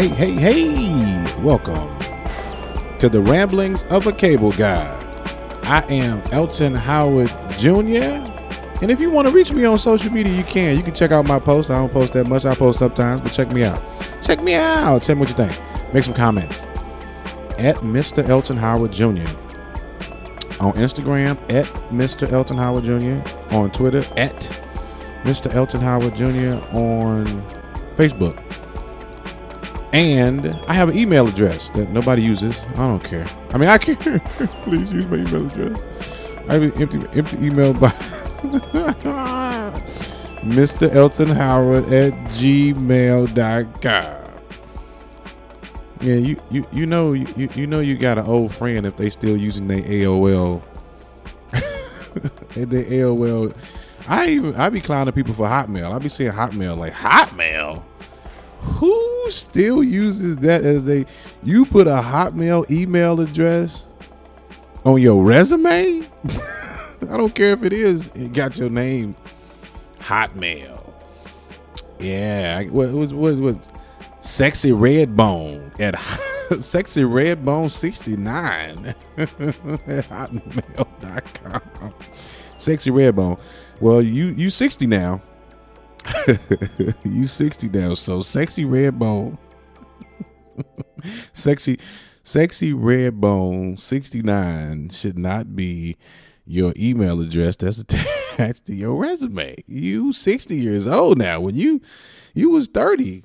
Hey, hey, hey! Welcome to the Ramblings of a Cable Guy. I am Elton Howard Jr. And if you want to reach me on social media, you can. You can check out my posts. I don't post that much. I post sometimes, but check me out. Check me out. Tell me what you think. Make some comments. At Mr. Elton Howard Jr. On Instagram, at Mr. Elton Howard Jr. On Twitter, at Mr. Elton Howard Jr. on Facebook. And I have an email address that nobody uses. I don't care. I mean, I care. Please use my email address. I have an empty, empty email box. Mr. Elton Howard at gmail.com. Yeah, you, you, you know you, you know you got an old friend if they still using their AOL. their AOL. I even I be clowning people for Hotmail. I be saying Hotmail like Hotmail. Who still uses that as a you put a Hotmail email address on your resume? I don't care if it is. It got your name, Hotmail. Yeah, what what what, what sexy red bone at sexy red bone 69 at hotmail.com. Sexy red bone. Well, you you 60 now. you 60 now, so sexy red bone. sexy sexy red bone 69 should not be your email address that's attached to your resume. You 60 years old now. When you you was 30.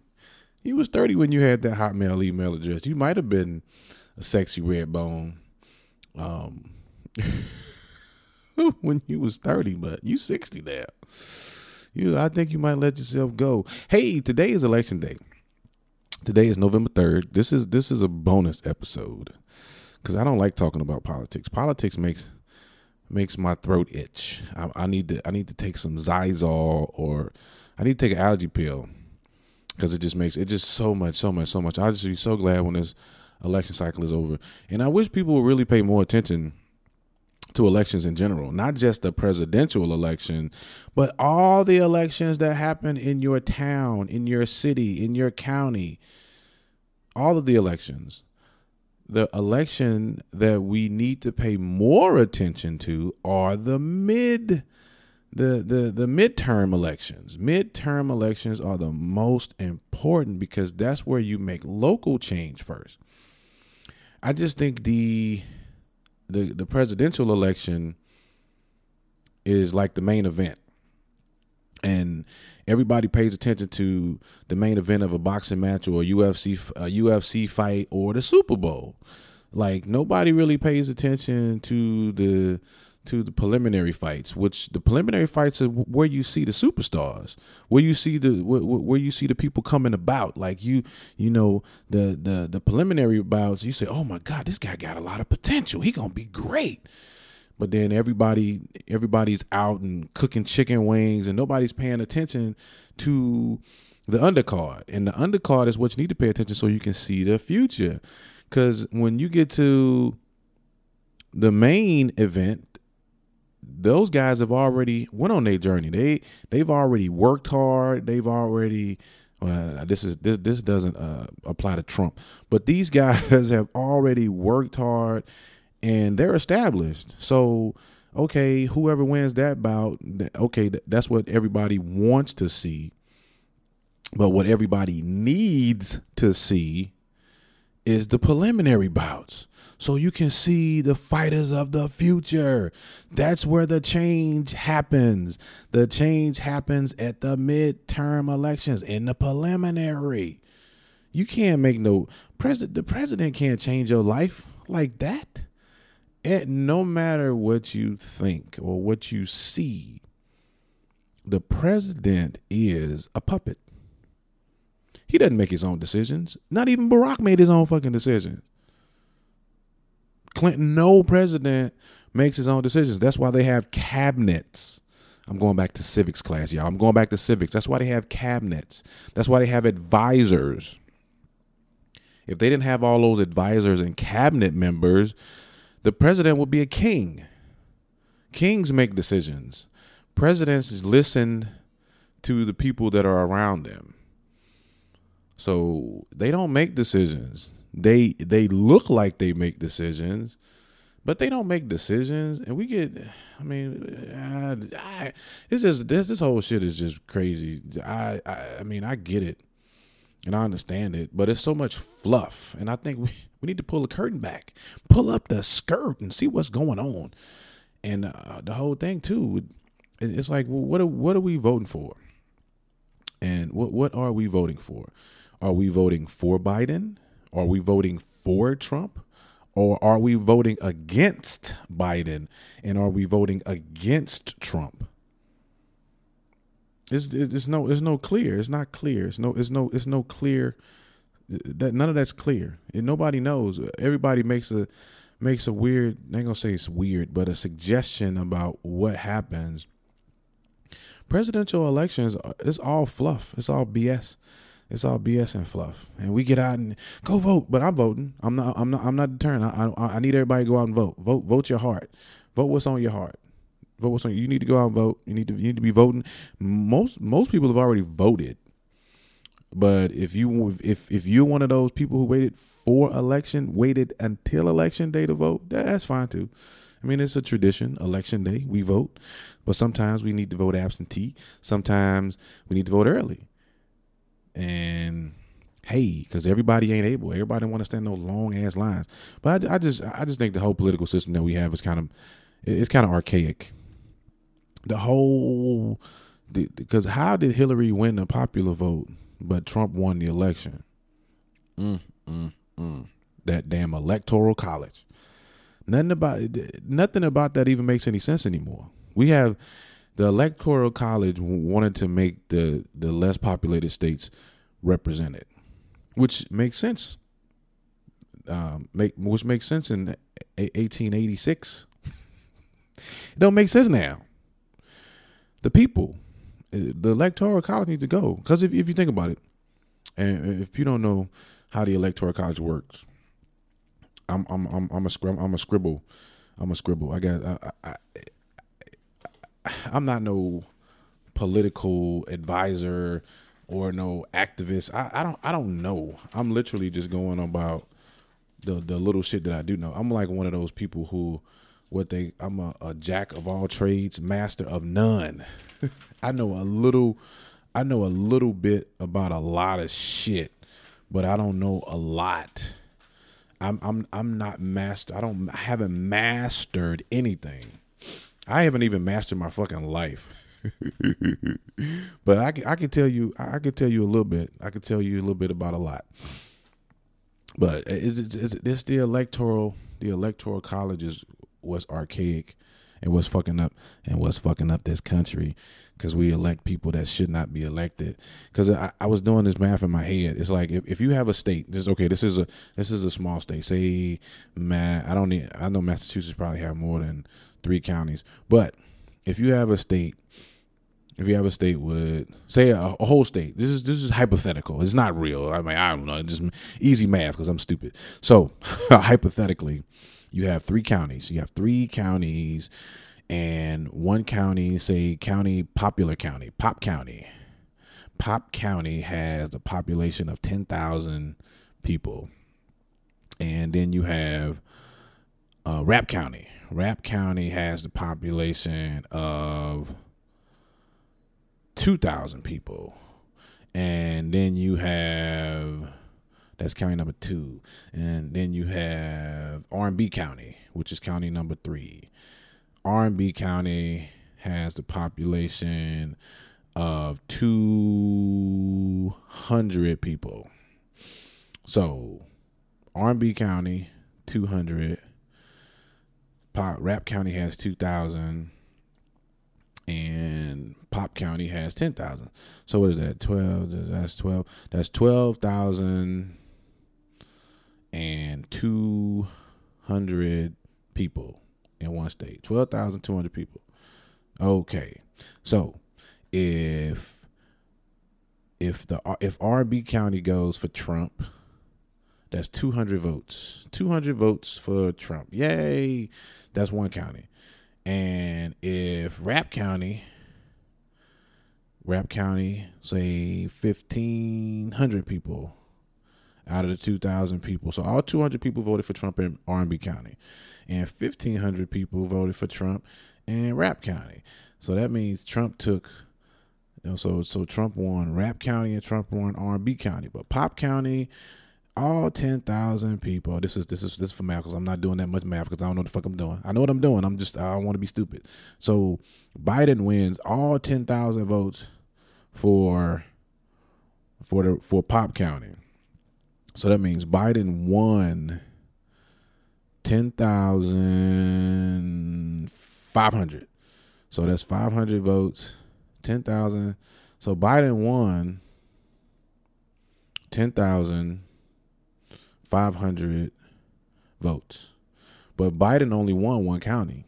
You was 30 when you had that Hotmail email address. You might have been a sexy red bone um when you was 30, but you 60 now. You I think you might let yourself go. Hey, today is election day. Today is November 3rd. This is this is a bonus episode cuz I don't like talking about politics. Politics makes makes my throat itch. I, I, need to I need to take some Xyzal or I need to take an allergy pill because it just makes it just so much, so much, so much. I'll just be so glad when this election cycle is over. And I wish people would really pay more attention to elections in general, not just the presidential election, but all the elections that happen in your town, in your city, in your county. All of the elections the election that we need to pay more attention to are the mid the the the midterm elections. Midterm elections are the most important because that's where you make local change first. I just think the the the presidential election is like the main event. And everybody pays attention to the main event of a boxing match or a UFC a UFC fight or the Super Bowl. Like nobody really pays attention to the to the preliminary fights, which the preliminary fights are where you see the superstars, where you see the where, where, you see the people coming about. Like you, you know, the the the preliminary bouts, you say, "Oh my God, this guy got a lot of potential. He gonna be great." but then everybody everybody's out and cooking chicken wings and nobody's paying attention to the undercard and the undercard is what you need to pay attention so you can see the future because when you get to the main event those guys have already went on their journey they they've already worked hard they've already uh, this is this this doesn't uh, apply to Trump, but these guys have already worked hard and they're established. So, okay, whoever wins that bout, okay, that's what everybody wants to see. But what everybody needs to see is the preliminary bouts. So you can see the fighters of the future. That's where the change happens. The change happens at the midterm elections in the preliminary. You can't make no president the president can't change your life like that it, no matter what you think or what you see, the president is a puppet. He doesn't make his own decisions. Not even Barack made his own fucking decisions. Clinton, no president makes his own decisions. That's why they have cabinets. I'm going back to civics class, y'all. I'm going back to civics. That's why they have cabinets. That's why they have advisors. If they didn't have all those advisors and cabinet members, the president would be a king. Kings make decisions. Presidents listen to the people that are around them. So they don't make decisions. They they look like they make decisions, but they don't make decisions. And we get, I mean, I, I, it's just this this whole shit is just crazy. I, I I mean I get it, and I understand it, but it's so much fluff, and I think we we need to pull the curtain back, pull up the skirt, and see what's going on. And uh, the whole thing too, it's like, well, what are, what are we voting for? And what what are we voting for? Are we voting for Biden? Are we voting for Trump? Or are we voting against Biden? And are we voting against Trump? It's, it's no it's no clear. It's not clear. It's no it's no it's no clear that none of that's clear. And nobody knows. Everybody makes a makes a weird I ain't gonna say it's weird, but a suggestion about what happens. Presidential elections uh, it's all fluff. It's all BS. It's all BS and fluff. And we get out and go vote, but I'm voting. I'm not. I'm not. I'm not deterring. I, I, I need everybody to go out and vote. Vote. Vote your heart. Vote what's on your heart. Vote what's on. You need to go out and vote. You need to. You need to be voting. Most most people have already voted. But if you if if you're one of those people who waited for election, waited until election day to vote, that's fine too. I mean, it's a tradition. Election day, we vote, but sometimes we need to vote absentee. Sometimes we need to vote early and hey, because everybody ain't able. Everybody want to stand those long ass lines. But I, I, just I just think the whole political system that we have is kind of it's kind of archaic. The whole because how did Hillary win the popular vote, but Trump won the election? Mm, mm, mm. That damn electoral college. Nothing about nothing about that even makes any sense anymore. We have the electoral college wanted to make the the less populated states represented, which makes sense. Um, make which makes sense in 1886. it don't make sense now. The people, uh, the electoral college need to go because if if you think about it, and if you don't know how the electoral college works, I'm I'm I'm I'm a I'm a scribble, I'm a scribble. I got I, I, I'm not no political advisor or no activist. I, I don't I don't know. I'm literally just going about the the little shit that I do know. I'm like one of those people who what they I'm a, a jack of all trades, master of none. I know a little I know a little bit about a lot of shit, but I don't know a lot. I'm I'm I'm not master. I don't I haven't mastered anything. I haven't even mastered my fucking life. but I can I can tell you I can tell you a little bit. I can tell you a little bit about a lot. But is it is it this the electoral the electoral college is what's archaic and what's fucking up and what's fucking up this country because we elect people that should not be elected. Because I, I, was doing this math in my head. It's like if, if you have a state, this okay. This is a this is a small state. Say, man, I don't need. I know Massachusetts probably have more than three counties, but if you have a state if you have a state with say a, a, whole state this is this is hypothetical. It's not real. I mean i don't know. It's just easy math because i'm stupid. So hypothetically you have three counties. You have three counties and one county say county popular county pop county. Pop county has a population of 10,000 people. And then you have uh, Rap County. Rap County has the population of 2,000 people. And then you have that's county number 2. And then you have R&B County, which is county number 3. R&B County has the population of 200 people. So, R&B County 200 Pop Rap County has 2,000 and Pop County has 10,000. So what is that? 12 that's 12. That's 12,000 and 200 people in one state. 12,200 people. Okay. So, if if the if R&B County goes for Trump, that's 200 votes. 200 votes for Trump. Yay. That's one county. And if Rap County Rap County, say 1,500 people out of the 2,000 people. So all 200 people voted for Trump in R&B County, and 1,500 people voted for Trump in Rap County. So that means Trump took, you know, so so Trump won Rap County and Trump won R&B County, but Pop County. All ten thousand people. This is this is this is for math because I'm not doing that much math because I don't know what the fuck I'm doing. I know what I'm doing. I'm just I don't want to be stupid. So Biden wins all ten thousand votes for for the for Pop County. So that means Biden won ten thousand five hundred. So that's five hundred votes, ten thousand. So Biden won ten thousand five hundred votes, but Biden only won one county.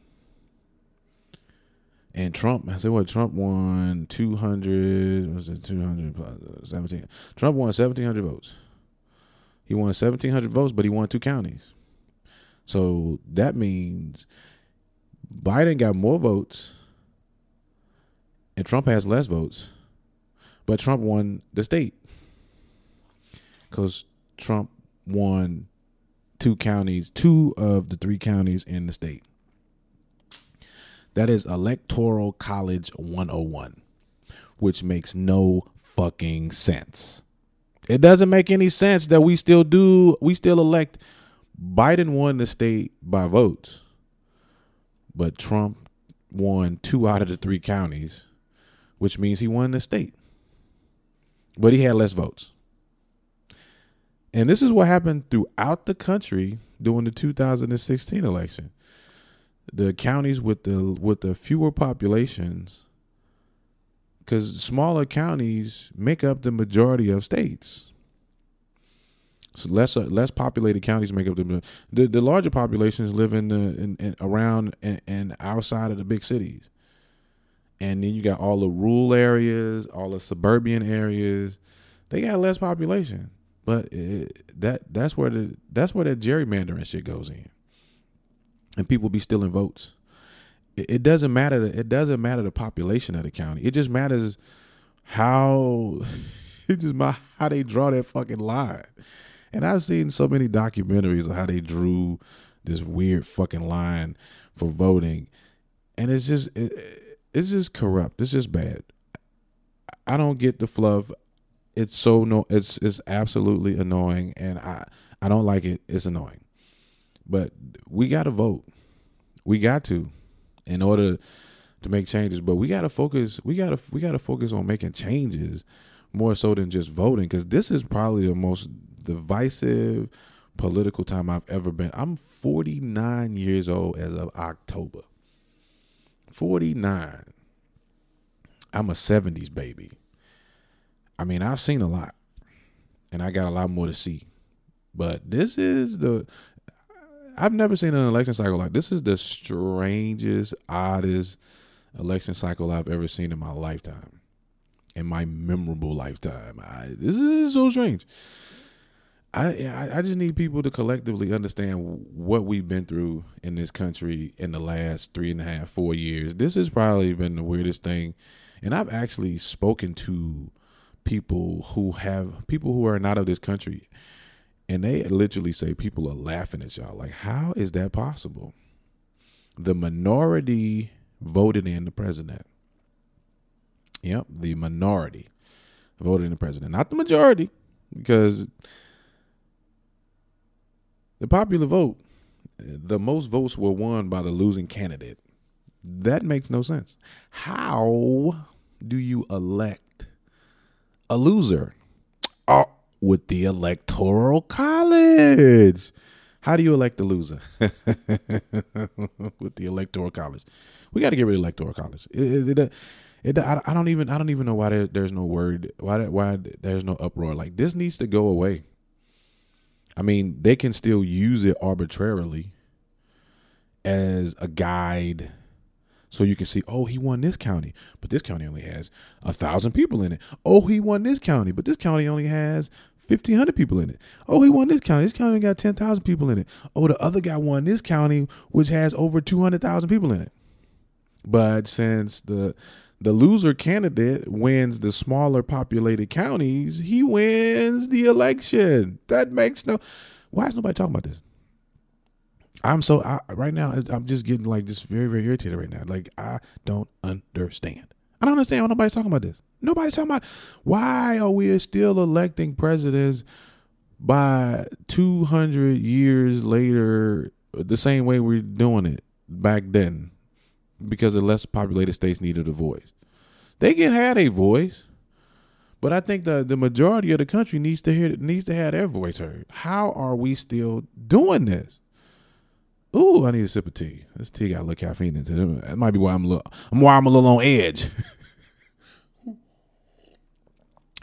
And Trump, I said what? Trump won two hundred. Was it two hundred uh, seventeen? Trump won seventeen hundred votes. He won 1,700 votes, but he won two counties. So that means Biden got more votes and Trump has less votes, but Trump won the state because Trump won two counties, two of the three counties in the state. That is Electoral College 101, which makes no fucking sense. It doesn't make any sense that we still do, we still elect. Biden won the state by votes, but Trump won two out of the three counties, which means he won the state. But he had less votes. And this is what happened throughout the country during the 2016 election. The counties with the with the fewer populations because smaller counties make up the majority of states. So less uh, less populated counties make up the the, the larger populations live in the in, in around and, and outside of the big cities, and then you got all the rural areas, all the suburban areas. They got less population, but it, that that's where the that's where that gerrymandering shit goes in, and people be stealing votes it doesn't matter. It doesn't matter the population of the county. It just matters how it just how they draw that fucking line. And I've seen so many documentaries of how they drew this weird fucking line for voting, and it's just it, it's just corrupt. It's just bad. I don't get the fluff. It's so no. It's it's absolutely annoying, and I I don't like it. It's annoying, but we got to vote. We got to in order to make changes. But we gotta focus. We gotta we gotta focus on making changes more so than just voting because this is probably the most divisive political time I've ever been. I'm 49 years old as of October. 49. I'm a 70s baby. I mean, I've seen a lot and I got a lot more to see. But this is the I've never seen an election cycle like this. Is the strangest, oddest election cycle I've ever seen in my lifetime, in my memorable lifetime. I, this is so strange. I I just need people to collectively understand what we've been through in this country in the last three and a half, four years. This has probably been the weirdest thing, and I've actually spoken to people who have people who are not of this country and they literally say people are laughing at y'all. Like, how is that possible? The minority voted in the president. Yep, the minority voted in the president, not the majority, because the popular vote, the most votes were won by the losing candidate. That makes no sense. How do you elect a loser? Oh, with the electoral college. How do you elect the loser with the electoral college? We got to get rid of electoral college. It, it, it I, I, don't even I don't even know why there, there's no word why why there's no uproar. Like this needs to go away. I mean, they can still use it arbitrarily as a guide so you can see, oh, he won this county, but this county only has a thousand people in it. Oh, he won this county, but this county only has fifteen hundred people in it. Oh, he won this county. This county got ten thousand people in it. Oh, the other guy won this county, which has over two hundred thousand people in it. But since the the loser candidate wins the smaller populated counties, he wins the election. That makes no. Why is nobody talking about this? I'm so I, right now. I'm just getting like just very very irritated right now. Like I don't understand. I don't understand why nobody's talking about this. Nobody's talking about why are we still electing presidents by 200 years later the same way we're doing it back then because the less populated states needed a voice. They can have a voice, but I think the the majority of the country needs to hear needs to have their voice heard. How are we still doing this? Ooh, I need a sip of tea. This tea got a little caffeine in it. That might be why I'm a little, why I'm a little on edge.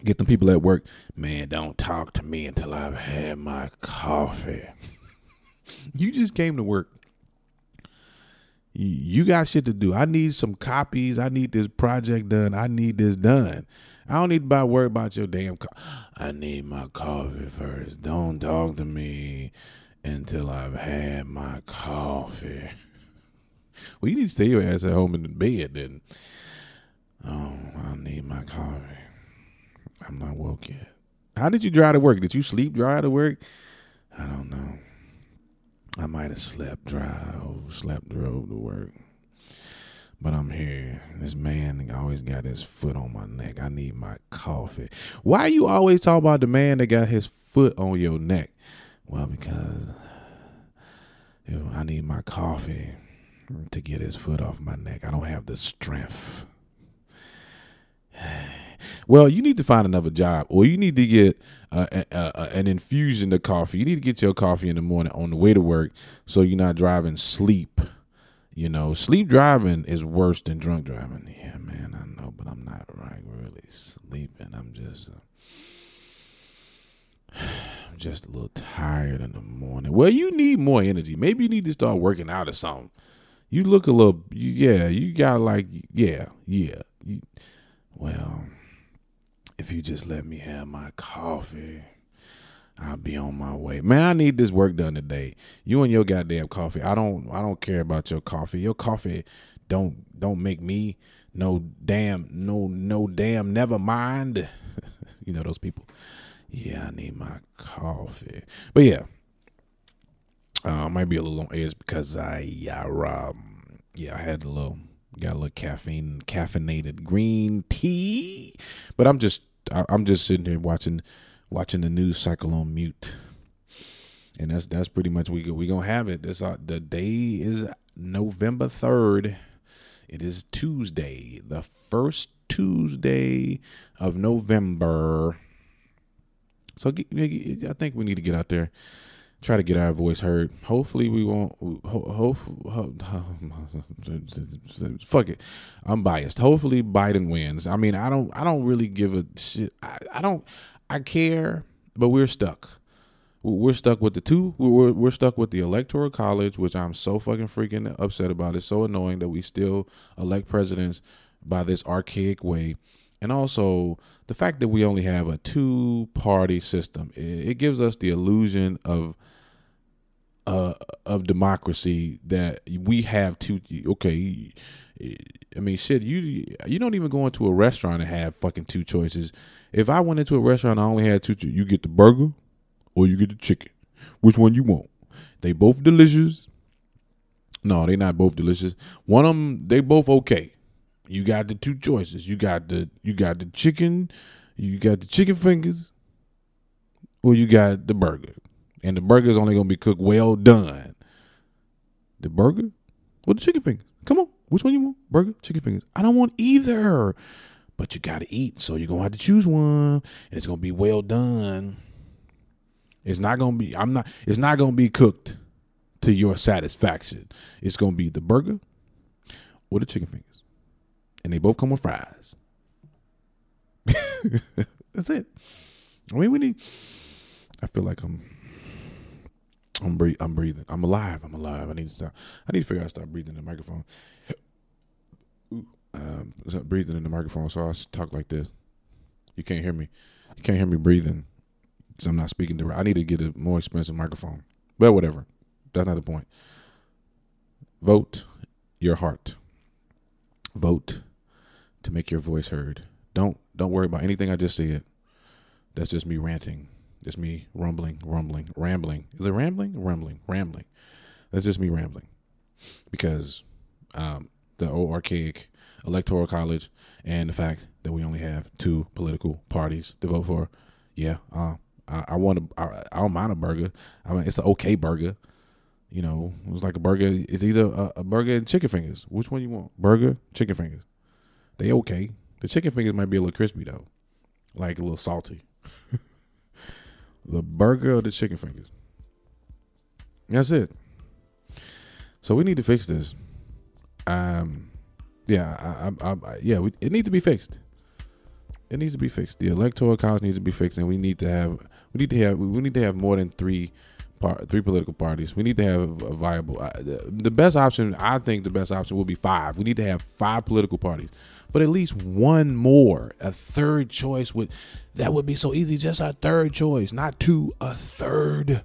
Get them people at work, man, don't talk to me until I've had my coffee. you just came to work. You got shit to do. I need some copies. I need this project done. I need this done. I don't need to worry about your damn. Co- I need my coffee first. Don't talk to me until I've had my coffee. well, you need to stay your ass at home in the bed then. Oh, I need my coffee. I'm not woke yet. How did you drive to work? Did you sleep drive to work? I don't know. I might have slept drive, slept drove to work. But I'm here. This man always got his foot on my neck. I need my coffee. Why you always talk about the man that got his foot on your neck? Well, because I need my coffee to get his foot off my neck. I don't have the strength. Well, you need to find another job, or you need to get uh, uh, an infusion of coffee. You need to get your coffee in the morning on the way to work, so you're not driving sleep. You know, sleep driving is worse than drunk driving. Yeah, man, I know, but I'm not like really sleeping. I'm just. Uh, I'm just a little tired in the morning. Well, you need more energy. Maybe you need to start working out or something. You look a little, you, yeah. You got like, yeah, yeah. You, well, if you just let me have my coffee, I'll be on my way. Man, I need this work done today. You and your goddamn coffee. I don't I don't care about your coffee. Your coffee don't don't make me no damn no no damn never mind. you know those people. Yeah, I need my coffee. But yeah. Uh, might be a little on edge because I yeah, um, yeah, I had a little got a little caffeine caffeinated green tea but i'm just I, i'm just sitting here watching watching the news cycle on mute and that's that's pretty much we we gonna have it this uh, the day is november 3rd it is tuesday the first tuesday of november so i think we need to get out there try to get our voice heard. Hopefully, we won't. Hope, fuck it. I'm biased. Hopefully, Biden wins. I mean, I don't. I don't really give a shit. I, I don't. I care, but we're stuck. We're stuck with the two. We're we're stuck with the electoral college, which I'm so fucking freaking upset about. It's so annoying that we still elect presidents by this archaic way and also the fact that we only have a two party system it, gives us the illusion of uh, of democracy that we have to okay I mean shit you you don't even go into a restaurant and have fucking two choices. If I went into a restaurant I only had two you get the burger or you get the chicken. Which one you want? They both delicious. No, they not both delicious. One of them they both okay. You got the two choices. You got the you got the chicken, you got the chicken fingers or you got the burger and the burger is only gonna be cooked well done. The burger with the chicken fingers. Come on, which one you want? Burger, chicken fingers. I don't want either, but you gotta eat, so you're gonna have to choose one, and it's gonna be well done. It's not gonna be. I'm not. It's not gonna be cooked to your satisfaction. It's gonna be the burger or the chicken fingers, and they both come with fries. That's it. I mean, we need. I feel like I'm I'm breathing. I'm breathing. I'm alive. I'm alive. I need to stop. I need to figure out how to stop breathing in the microphone. Um, breathing in the microphone, so I talk like this. You can't hear me. You can't hear me breathing, so I'm not speaking to. I need to get a more expensive microphone. But whatever. That's not the point. Vote your heart. Vote to make your voice heard. Don't don't worry about anything I just said. That's just me ranting. Just me rumbling, rumbling, rambling. Is it rambling? Rambling, rambling. That's just me rambling. Because um, the old archaic electoral college and the fact that we only have two political parties to vote for. Yeah, uh, I, I want I don't mind a burger. I mean, it's an okay burger. You know, it's like a burger. It's either a, a burger and chicken fingers. Which one you want? Burger, chicken fingers. They okay. The chicken fingers might be a little crispy though, like a little salty. the burger or the chicken fingers. That's it. So we need to fix this. Um, yeah, I, I, I, yeah, we, it needs to be fixed. It needs to be fixed. The electoral college needs to be fixed, and we need to have we need to have we need to have more than three part three political parties. We need to have a viable. Uh, the best option, I think, the best option will be five. We need to have five political parties, but at least one more, a third choice would that would be so easy. Just a third choice, not two, a third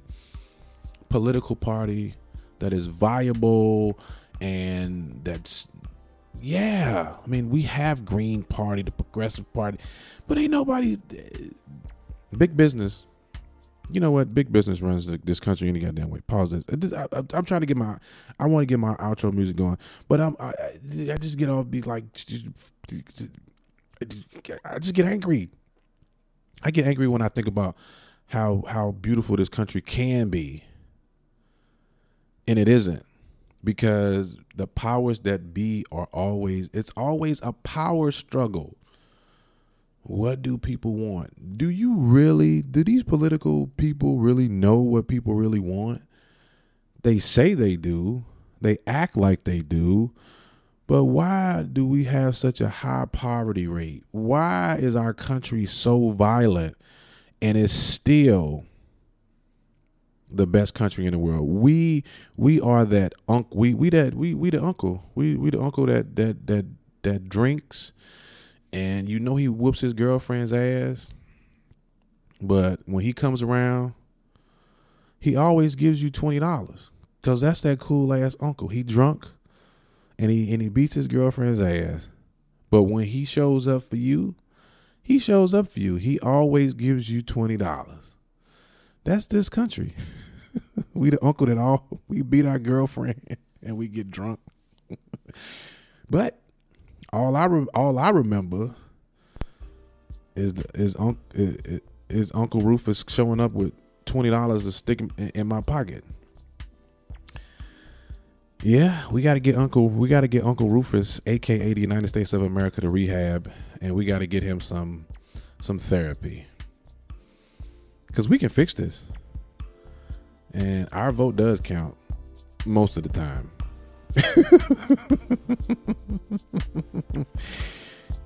political party that is viable and that's yeah. I mean, we have Green Party, the Progressive Party, but ain't nobody. Big business. You know what? Big business runs this country any goddamn way. Pause this. Uh, I, am trying to get my. I want to get my outro music going, but I'm. I, I just get off. Be like. I just get angry. I get angry when I think about how how beautiful this country can be, and it isn't because the powers that be are always it's always a power struggle what do people want do you really do these political people really know what people really want they say they do they act like they do but why do we have such a high poverty rate why is our country so violent and it's still the best country in the world. We we are that uncle. We we that we we the uncle. We we the uncle that that that that drinks, and you know he whoops his girlfriend's ass. But when he comes around, he always gives you twenty dollars because that's that cool ass uncle. He drunk, and he and he beats his girlfriend's ass. But when he shows up for you, he shows up for you. He always gives you twenty dollars. That's this country. we the uncle that all we beat our girlfriend and we get drunk. but all I re- all I remember is is, is, Uncle Rufus showing up with twenty dollars to stick in, in my pocket. Yeah, we got to get Uncle. We got to get Uncle Rufus, aka the United States of America, to rehab, and we got to get him some some therapy because we can fix this, and our vote does count most of the time.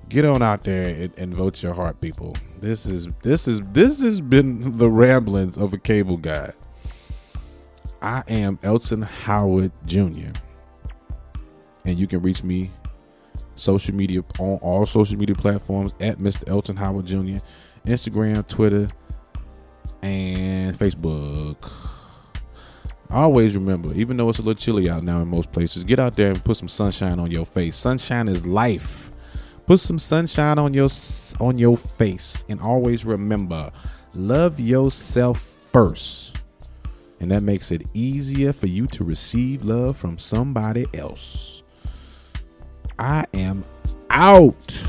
Get on out there and, and, vote your heart, people. This is this is this has been the ramblings of a cable guy. I am Elton Howard Jr. And you can reach me social media on all social media platforms at Mr. Elton Howard Jr. Instagram, Twitter, and Facebook. Always remember, even though it's a little chilly out now in most places, get out there and put some sunshine on your face. Sunshine is life. Put some sunshine on your on your face and always remember, love yourself first. And that makes it easier for you to receive love from somebody else. I am out.